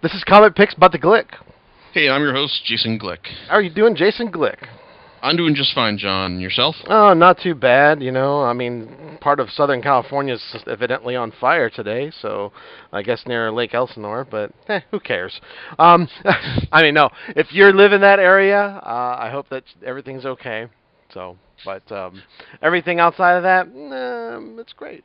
This is Comic Picks but the Glick. Hey, I'm your host, Jason Glick. How are you doing, Jason Glick? I'm doing just fine, John. Yourself? Oh, not too bad. You know, I mean, part of Southern California is evidently on fire today, so I guess near Lake Elsinore. But eh, who cares? Um, I mean, no. If you're living that area, uh, I hope that everything's okay. So, but um, everything outside of that, nah, it's great.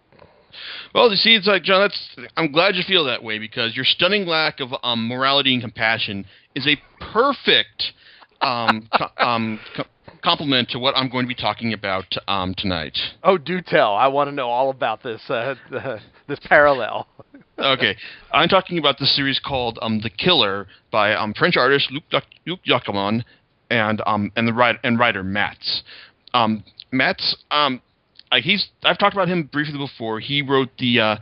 Well, you see, it's like John. That's I'm glad you feel that way because your stunning lack of um, morality and compassion is a perfect um, co- um, co- compliment to what I'm going to be talking about um, tonight. Oh, do tell! I want to know all about this uh, this parallel. okay, I'm talking about the series called um, "The Killer" by um, French artist Luc, Luc Jacamon and um, and the writer and writer Matz. Um, Matz um, like he's I've talked about him briefly before. He wrote the uh,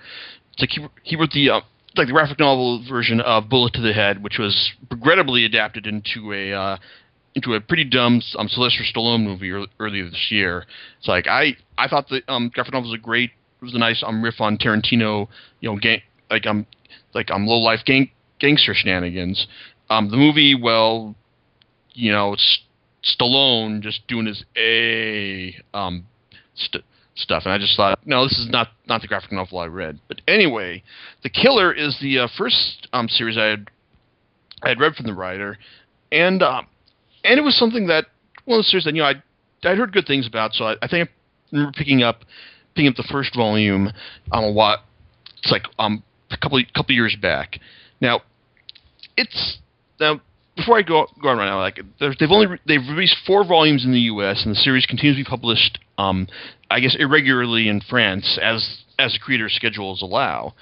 like he, he wrote the uh, like the graphic novel version of Bullet to the Head, which was regrettably adapted into a uh, into a pretty dumb um, Sylvester Stallone movie earlier this year. It's like I I thought the um, graphic novel was a great was a nice um riff on Tarantino, you know, gang like um like um low life gang gangster shenanigans. Um, the movie, well, you know, it's Stallone just doing his a um st- stuff, and I just thought, no, this is not not the graphic novel I read. But anyway, The Killer is the uh, first um, series I had I had read from the writer, and um, and it was something that one of the series that you know I I'd heard good things about, so I, I think I remember picking up picking up the first volume um, a what it's like um a couple couple years back. Now, it's now before I go go on right now, like they've only they've released four volumes in the U.S. and the series continues to be published, um, I guess irregularly in France as as the creator's schedules allow.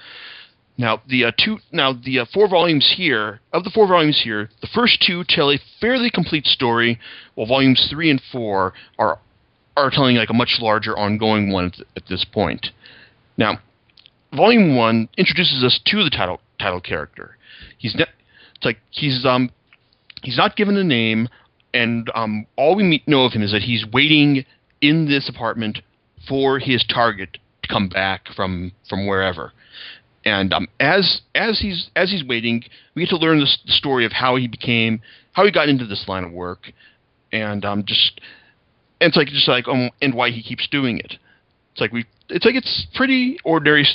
Now the uh, two now the uh, four volumes here of the four volumes here, the first two tell a fairly complete story, while volumes three and four are are telling like a much larger ongoing one at, this point. Now, volume one introduces us to the title title character. He's ne- it's like he's um he's not given a name, and um, all we meet, know of him is that he's waiting in this apartment for his target to come back from from wherever. And um, as as he's as he's waiting, we get to learn the, the story of how he became, how he got into this line of work, and um, just and it's like just like um, and why he keeps doing it. It's like we, it's like it's pretty ordinary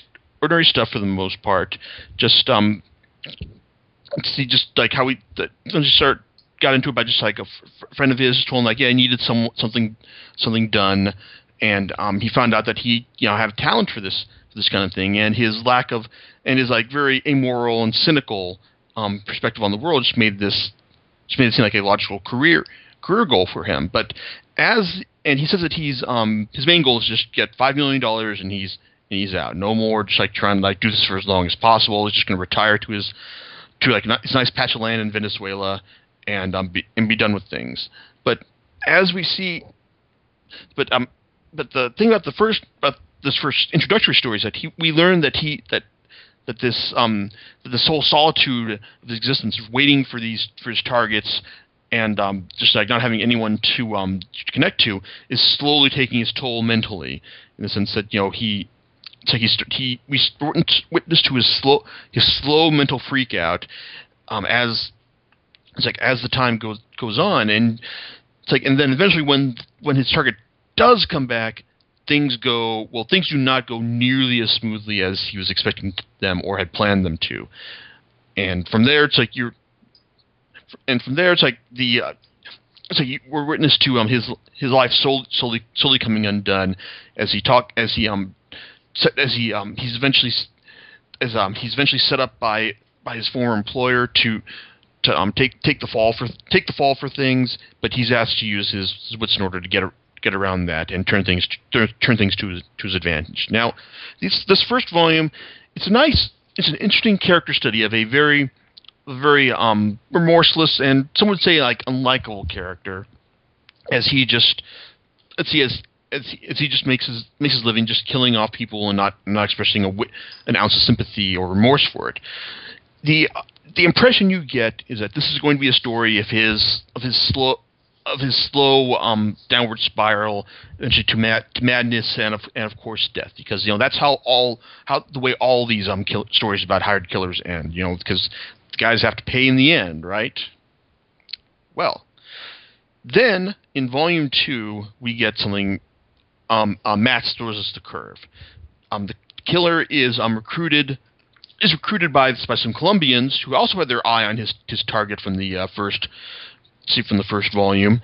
ordinary stuff for the most part. Just um, see just like how the, just start got into it by just like a f- friend of his told him like yeah he needed some something something done. And um he found out that he you know had talent for this for this kind of thing. And his lack of and his like very amoral and cynical um perspective on the world just made this just made it seem like a logical career career goal for him. But as and he says that he's um his main goal is just get five million dollars and he's and he's out. No more just like trying to like do this for as long as possible. He's just going to retire to his to like a nice patch of land in Venezuela and um be, and be done with things. But as we see, but um, but the thing about the first about this first introductory story is that he we learn that he that that this um that this whole solitude of his existence, waiting for these for his targets, and um, just like not having anyone to um to connect to, is slowly taking his toll mentally. In the sense that you know he like he's he we witness to his slow his slow mental freak out um, as it's like as the time goes goes on and it's like and then eventually when when his target does come back things go well things do not go nearly as smoothly as he was expecting them or had planned them to. And from there it's like you're and from there it's like the uh, so you, we're witness to um his his life slowly slowly slowly coming undone as he talk as he um as he um, he's eventually as um, he's eventually set up by by his former employer to to um, take take the fall for take the fall for things, but he's asked to use his, his wits in order to get get around that and turn things turn, turn things to his, to his advantage. Now, this this first volume, it's a nice, it's an interesting character study of a very very um, remorseless and some would say like unlikable character, as he just let's see as as he, as he just makes his makes his living just killing off people and not not expressing a an ounce of sympathy or remorse for it. The the impression you get is that this is going to be a story of his of his slow of his slow um, downward spiral into to, mad, to madness and of, and of course death because you know that's how all how the way all these um kill, stories about hired killers end you know because the guys have to pay in the end, right? Well, then in volume two, we get something. Um, uh, Matz us the curve. Um, the killer is um, recruited is recruited by by some Colombians who also had their eye on his his target from the uh, first see from the first volume,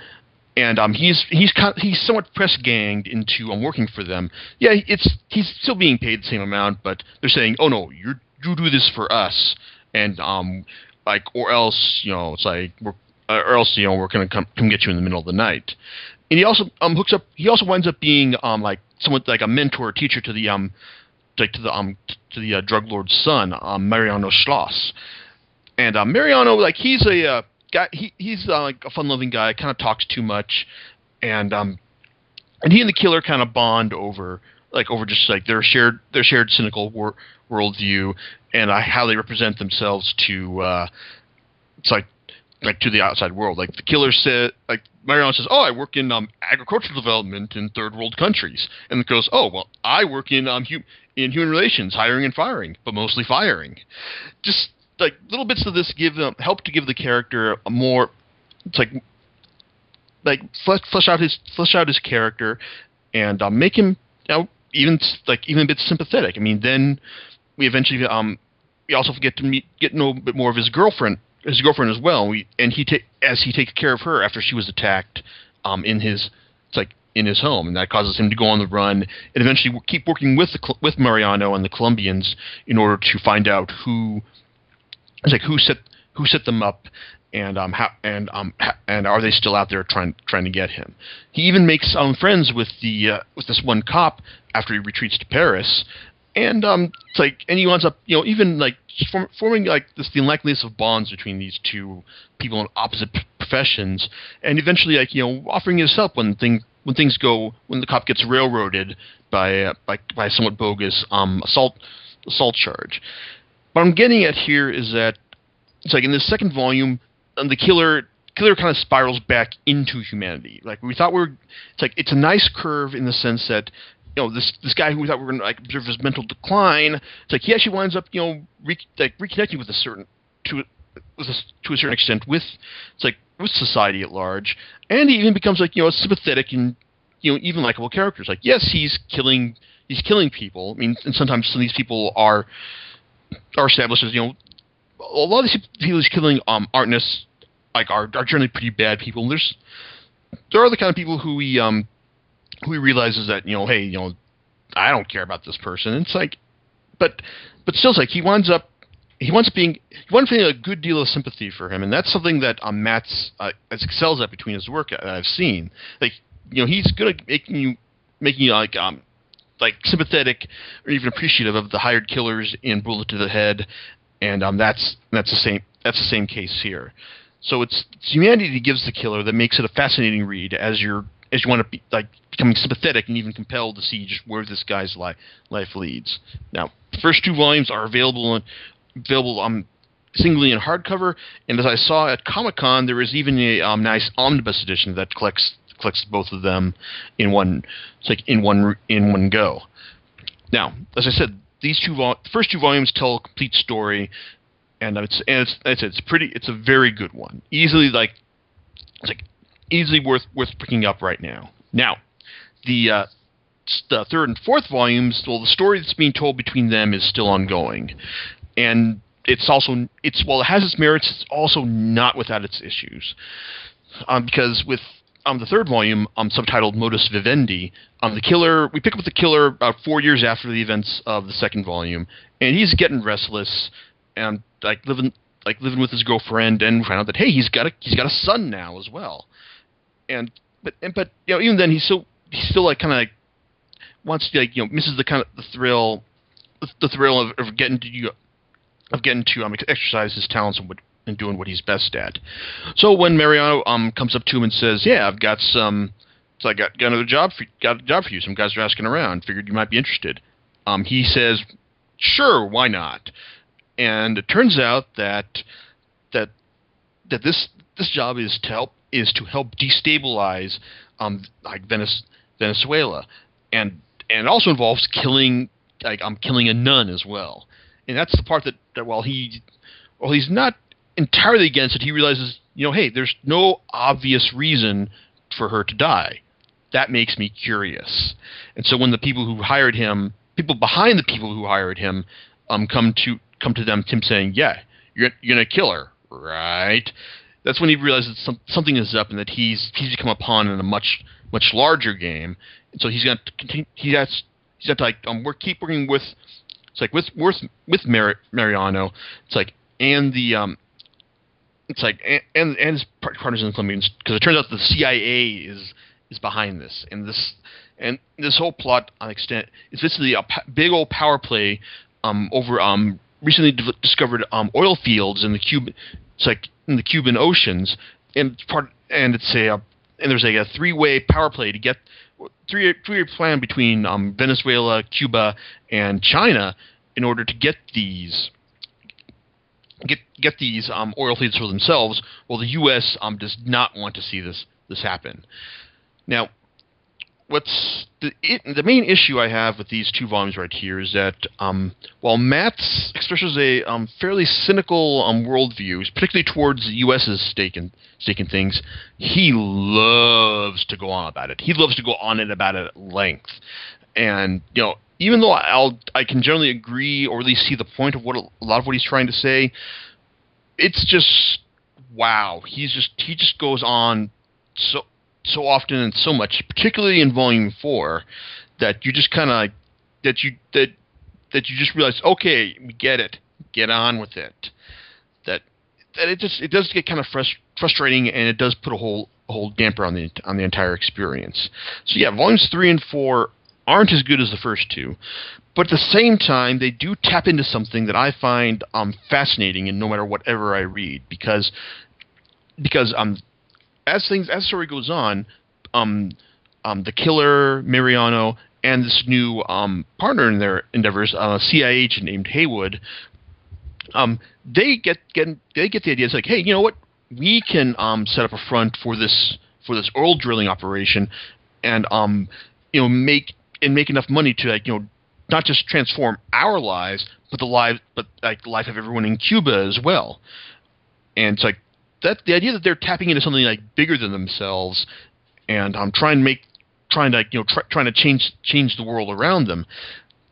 and um, he's he's he's somewhat press ganged into um, working for them. Yeah, it's he's still being paid the same amount, but they're saying, oh no, you you do this for us, and um, like or else you know it's like we're or else you know we're gonna come come get you in the middle of the night. And he also um hooks up. He also winds up being um like someone like a mentor teacher to the um like to the um to the uh, drug lord's son, um, Mariano Schloss. And uh, Mariano, like he's a uh, guy. He he's uh, like a fun-loving guy. Kind of talks too much, and um, and he and the killer kind of bond over like over just like their shared their shared cynical wor- worldview and uh, how they represent themselves to uh, it's like like to the outside world. Like the killer said, like Mariano says, "Oh, I work in um, agricultural development in third world countries," and goes, "Oh, well, I work in um hu- in human relations, hiring and firing, but mostly firing." Just like little bits of this give them help to give the character a more it's like like flesh, flesh out his flesh out his character and um, make him you know even like even a bit sympathetic. I mean, then we eventually um we also get to meet get to know a bit more of his girlfriend his girlfriend as well. We and he ta- as he takes care of her after she was attacked um in his it's like in his home, and that causes him to go on the run and eventually keep working with the with Mariano and the Colombians in order to find out who it's like who set who set them up and um how and um ha, and are they still out there trying trying to get him? He even makes um friends with the uh, with this one cop after he retreats to Paris, and um it's like and he winds up you know even like form, forming like this the unlikeliness of bonds between these two people in opposite p- professions, and eventually like you know offering his help when things when things go when the cop gets railroaded by uh, by by a somewhat bogus um assault assault charge. What I'm getting at here is that it's like in the second volume, um, the killer killer kind of spirals back into humanity. Like we thought we were, it's like it's a nice curve in the sense that you know this this guy who we thought we were going to like observe his mental decline. It's like he actually winds up you know re- like reconnecting with a certain to with a, to a certain extent with it's like with society at large, and he even becomes like you know a sympathetic and you know even likable characters. Like yes, he's killing he's killing people. I mean, and sometimes some of these people are are established as you know a lot of these people he's killing um aren't like are are generally pretty bad people. And there's there are the kind of people who he um who he realizes that you know hey you know I don't care about this person. It's like, but but still, it's like he winds up he wants being he wants feeling a good deal of sympathy for him, and that's something that um, Matz uh, excels at between his work that I've seen. Like you know he's good at making you making you like um like sympathetic or even appreciative of the hired killers in Bullet to the Head, and um that's that's the same that's the same case here. So it's, it's humanity gives the killer that makes it a fascinating read as you're as you want to be like becoming sympathetic and even compelled to see just where this guy's li- life leads. Now, the first two volumes are available on available um singly in hardcover, and as I saw at Comic Con, there is even a um, nice omnibus edition that collects collects both of them in one like in one in one go. Now, as I said, these two vol- first two volumes tell a complete story, and it's and it's it's, it's pretty it's a very good one. Easily like it's like easily worth worth picking up right now. Now, the uh, the third and fourth volumes, well, the story that's being told between them is still ongoing, and it's also it's while it has its merits, it's also not without its issues, um, because with um, the third volume, um, subtitled Modus Vivendi, um, the killer we pick up with the killer about four years after the events of the second volume, and he's getting restless and like living like living with his girlfriend, and find out that hey, he's got a he's got a son now as well, and but and, but you know even then he's still he's still like kind of like wants to like you know misses the kind of the thrill the thrill of, of getting to you of getting to um, exercise his talents and what and doing what he's best at. So when Mariano um comes up to him and says, "Yeah, I've got some, so I got got another job for got a job for you. Some guys are asking around. Figured you might be interested." Um, he says, "Sure, why not?" And it turns out that that that this this job is to help is to help destabilize um like Venice, Venezuela, and and it also involves killing like I'm um, killing a nun as well, and that's the part that, that while he while he's not entirely against it, he realizes, you know, hey, there's no obvious reason for her to die. That makes me curious. And so when the people who hired him, people behind the people who hired him, um, come to come to them, Tim saying, "Yeah, you're you're gonna kill her, right?" That's when he realizes some, something is up and that he's he's become a pawn in a much much larger game. And so he's got to continue, he has he's got to like um work keep working with it's like with with with Mar- Mariano. It's like and the um it's like and and, and his partners in Colombians because it turns out the CIA is is behind this and this and this whole plot on extent is basically a p- big old power play um over um recently d- discovered um oil fields in the Cuban it's like in the Cuban oceans and part and it's a and there's like a three way power play to get three three year plan between um, Venezuela, Cuba, and China in order to get these get get these um, oil fields for themselves. Well, the U.S. Um, does not want to see this this happen. Now, what's the it, the main issue I have with these two volumes right here is that um, while Matz expresses a um, fairly cynical um, worldview, particularly towards the U.S.'s stake in stake in things, he loves to go on about it. He loves to go on and about it at length, and you know. Even though I'll, I can generally agree or at least see the point of what a lot of what he's trying to say, it's just wow. He's just he just goes on so so often and so much, particularly in volume four, that you just kind of that you that that you just realize, okay, we get it, get on with it. That that it just it does get kind of frust- frustrating, and it does put a whole a whole damper on the on the entire experience. So yeah, volumes three and four aren't as good as the first two, but at the same time, they do tap into something that I find um, fascinating and no matter whatever I read because because um as things as the story goes on, um, um, the killer Mariano and this new um, partner in their endeavors, a CIA agent named Haywood, um, they get get they get the idea. It's like, hey, you know what? We can um, set up a front for this for this oil drilling operation, and um, you know make and make enough money to like you know not just transform our lives, but the lives but like the life of everyone in Cuba as well. And it's like that the idea that they're tapping into something like bigger than themselves, and I'm um, trying to make trying to you know try, trying to change change the world around them.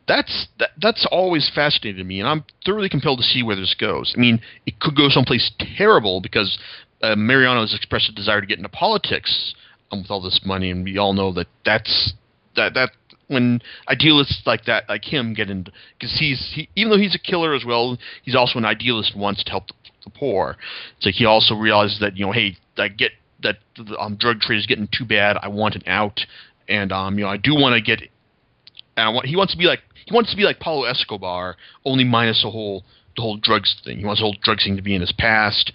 That's that, that's always fascinated me, and I'm thoroughly compelled to see where this goes. I mean, it could go someplace terrible because uh, Mariano has expressed a desire to get into politics um, with all this money, and we all know that that's that that when idealists like that, like him, get into because he's he, even though he's a killer as well, he's also an idealist who wants to help the, the poor. It's like he also realizes that you know, hey, I get that the um, drug trade is getting too bad. I want an out, and um, you know, I do want to get. And I want, he wants to be like he wants to be like Pablo Escobar, only minus the whole the whole drugs thing. He wants the whole drugs thing to be in his past,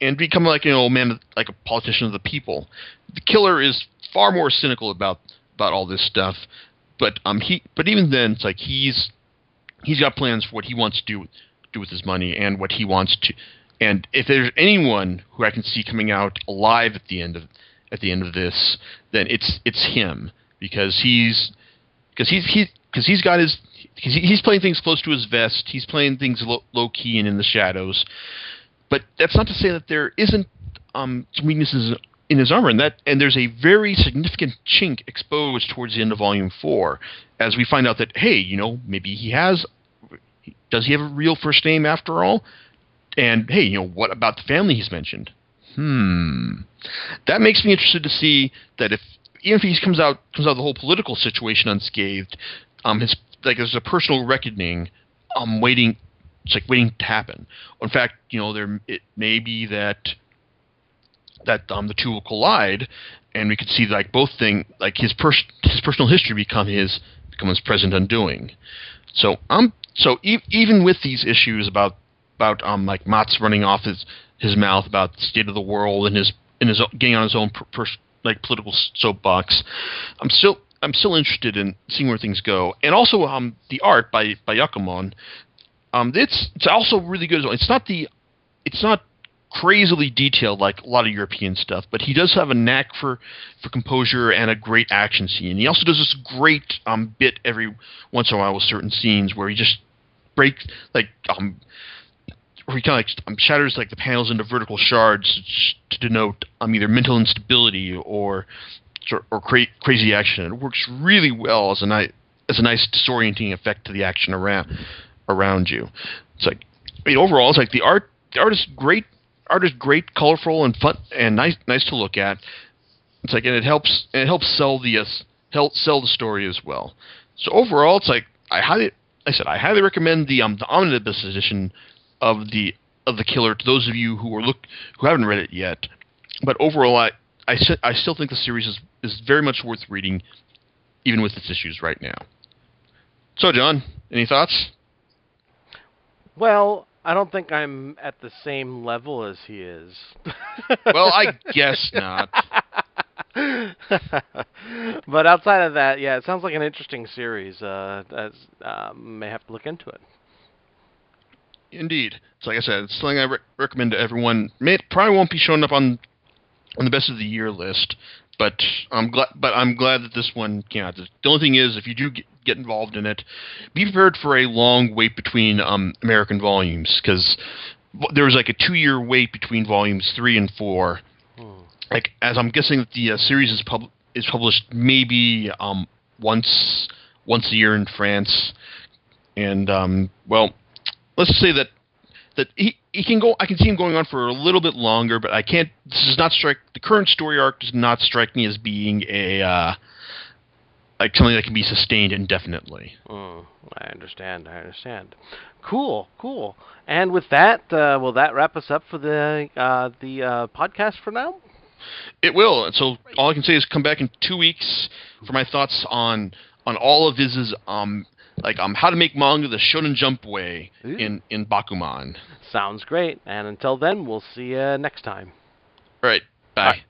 and become like you know, man, like a politician of the people. The killer is far more cynical about about all this stuff, but um he but even then it's like he's he's got plans for what he wants to do do with his money and what he wants to and if there's anyone who I can see coming out alive at the end of at the end of this, then it's it's him because he's because he's he because he's got his he's, he's playing things close to his vest. He's playing things low, low key and in the shadows. But that's not to say that there isn't um, weaknesses in his armor, and that and there's a very significant chink exposed towards the end of Volume Four, as we find out that hey, you know, maybe he has. Does he have a real first name after all? And hey, you know, what about the family he's mentioned? Hmm, that makes me interested to see that if even if he comes out comes out of the whole political situation unscathed, um, his like there's a personal reckoning, um, waiting. It's like waiting to happen. In fact, you know, there it may be that that um, the two will collide, and we could see like both thing like his pers- his personal history become his become his present undoing. So um so e- even with these issues about about um like Matz running off his his mouth about the state of the world and his and his getting on his own per, per, like political soapbox, I'm still I'm still interested in seeing where things go, and also um the art by by Jacamon, um it's it's also really good. It's not the it's not crazily detailed like a lot of European stuff, but he does have a knack for for composure and a great action scene. He also does this great um, bit every once in a while with certain scenes where he just breaks like um, where he kind of like um, shatters like the panels into vertical shards to denote um either mental instability or or cra- crazy action. It works really well as a nice as a nice disorienting effect to the action around around you. It's like I mean overall it's like the art the art is great art is great, colorful and fun and nice nice to look at. It's like and it helps and it helps sell the uh, help sell the story as well. So overall it's like I highly I said I highly recommend the um the omnibus edition of the of the killer to those of you who are look who haven't read it yet. But overall I I, I still think the series is is very much worth reading even with its issues right now. So John, any thoughts? Well, I don't think I'm at the same level as he is. well, I guess not. but outside of that, yeah, it sounds like an interesting series. Uh, as, uh, may have to look into it. Indeed, so like I said, it's something I re- recommend to everyone. May, it probably won't be showing up on on the best of the year list, but I'm glad. But I'm glad that this one came out. The only thing is, if you do get, get involved in it, be prepared for a long wait between um, American volumes because there was like a two year wait between volumes three and four. Hmm. Like as I'm guessing that the uh, series is pub- is published maybe um, once once a year in France, and um, well, let's say that that he he can go. I can see him going on for a little bit longer, but I can't. This does not strike the current story arc does not strike me as being a uh, like something that can be sustained indefinitely. Mm, I understand. I understand. Cool, cool. And with that, uh, will that wrap us up for the uh, the uh, podcast for now? It will. And so all I can say is come back in two weeks for my thoughts on on all of his um like um how to make manga the Shonen Jump way Ooh. in in Bakuman. Sounds great. And until then, we'll see you next time. All right. Bye.